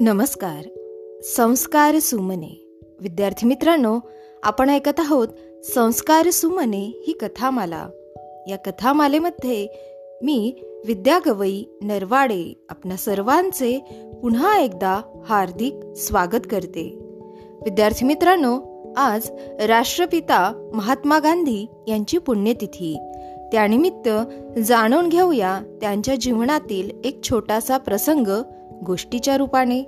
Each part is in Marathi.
नमस्कार. संस्कार सुमने. विद्यार्थी मित्रांनो आपण ऐकत आहोत संस्कार सुमने ही कथामाला. या कथामालेमध्ये मी विद्या गवई नरवाडे आपल्या सर्वांचे पुन्हा एकदा हार्दिक स्वागत करते. विद्यार्थी मित्रांनो आज राष्ट्रपिता महात्मा गांधी यांची पुण्यतिथी. त्यानिमित्त जाणून घेऊया त्यांच्या जीवनातील एक छोटासा प्रसंग गोष्टीच्या रूपाने.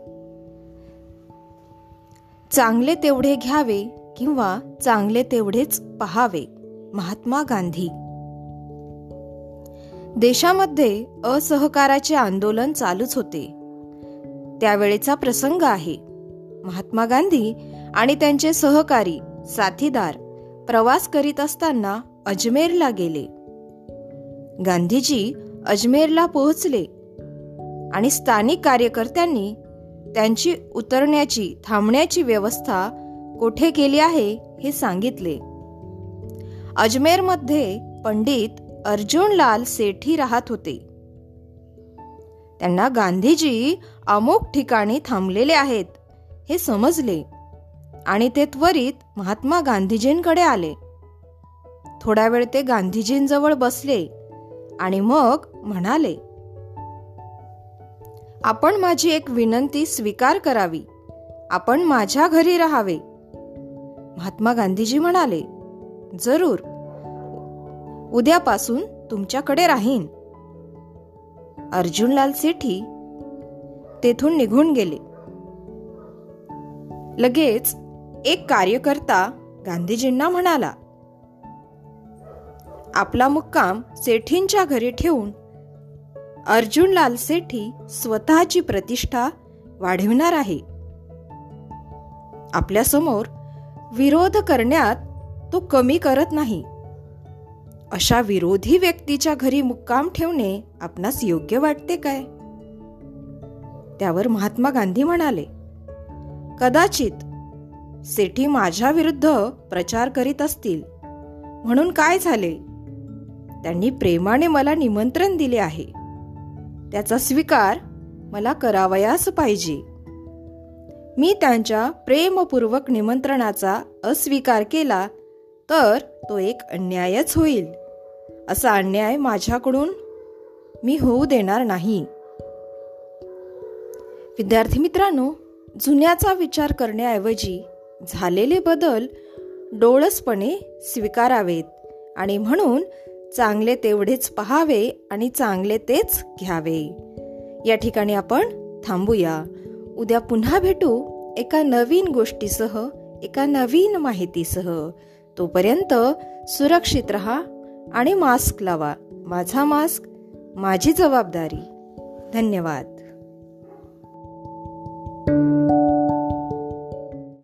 चांगले तेवढे घ्यावे किंवा चांगले तेवढेच पहावे महात्मा गांधी. देशामध्ये असहकाराचे आंदोलन चालूच होते. त्यावेळेचा प्रसंग आहे. महात्मा गांधी आणि त्यांचे सहकारी साथीदार प्रवास करीत असताना अजमेरला गेले. गांधीजी अजमेरला पोहोचले. आणि स्थानिक कार्यकर्त्यांनी त्यांची उतरण्याची थांबण्याची व्यवस्था कोठे केली आहे हे सांगितले. अजमेरमध्ये पंडित अर्जुनलाल सेठी राहत होते. त्यांना गांधीजी अमुक ठिकाणी थांबलेले आहेत हे समजले आणि ते त्वरित महात्मा गांधीजींकडे आले. थोडा वेळ ते गांधीजींजवळ बसले आणि मग म्हणाले आपण माझी एक विनंती स्वीकार करावी. आपण माझ्या घरी राहावे. महात्मा गांधीजी म्हणाले जरूर. उद्यापासून तुमच्याकडे राहीन. अर्जुनलाल सेठी तेथून निघून गेले. लगेच एक कार्यकर्ता गांधीजींना म्हणाला आपला मुक्काम सेठींच्या घरी ठेवून अर्जुनलाल सेठी स्वतःची प्रतिष्ठा वाढविणार आहे. आपल्यासमोर विरोध करण्यात तो कमी करत नाही. अशा विरोधी व्यक्तीच्या घरी मुक्काम ठेवणे आपणास योग्य वाटते काय? त्यावर महात्मा गांधी म्हणाले कदाचित सेठी माझ्या विरुद्ध प्रचार करीत असतील. म्हणून काय झाले? त्यांनी प्रेमाने मला निमंत्रण दिले आहे. त्याचा स्वीकार मला करावयास पाहिजे. मी त्यांच्या प्रेमपूर्वक निमंत्रणाचा अस्वीकार केला तर तो एक अन्यायच होईल. असा अन्याय माझ्याकडून मी होऊ देणार नाही. विद्यार्थी मित्रांनो जुन्याचा विचार करण्याऐवजी झालेले बदल डोळसपणे स्वीकारावेत आणि म्हणून चांगले तेवढेच पहावे आणि चांगले तेच घ्यावे. या ठिकाणी आपण थांबूया. उद्या पुन्हा भेटू एका नवीन गोष्टीसह एका नवीन माहितीसह. तोपर्यंत सुरक्षित रहा आणि मास्क लावा. माझा मास्क माझी जबाबदारी. धन्यवाद.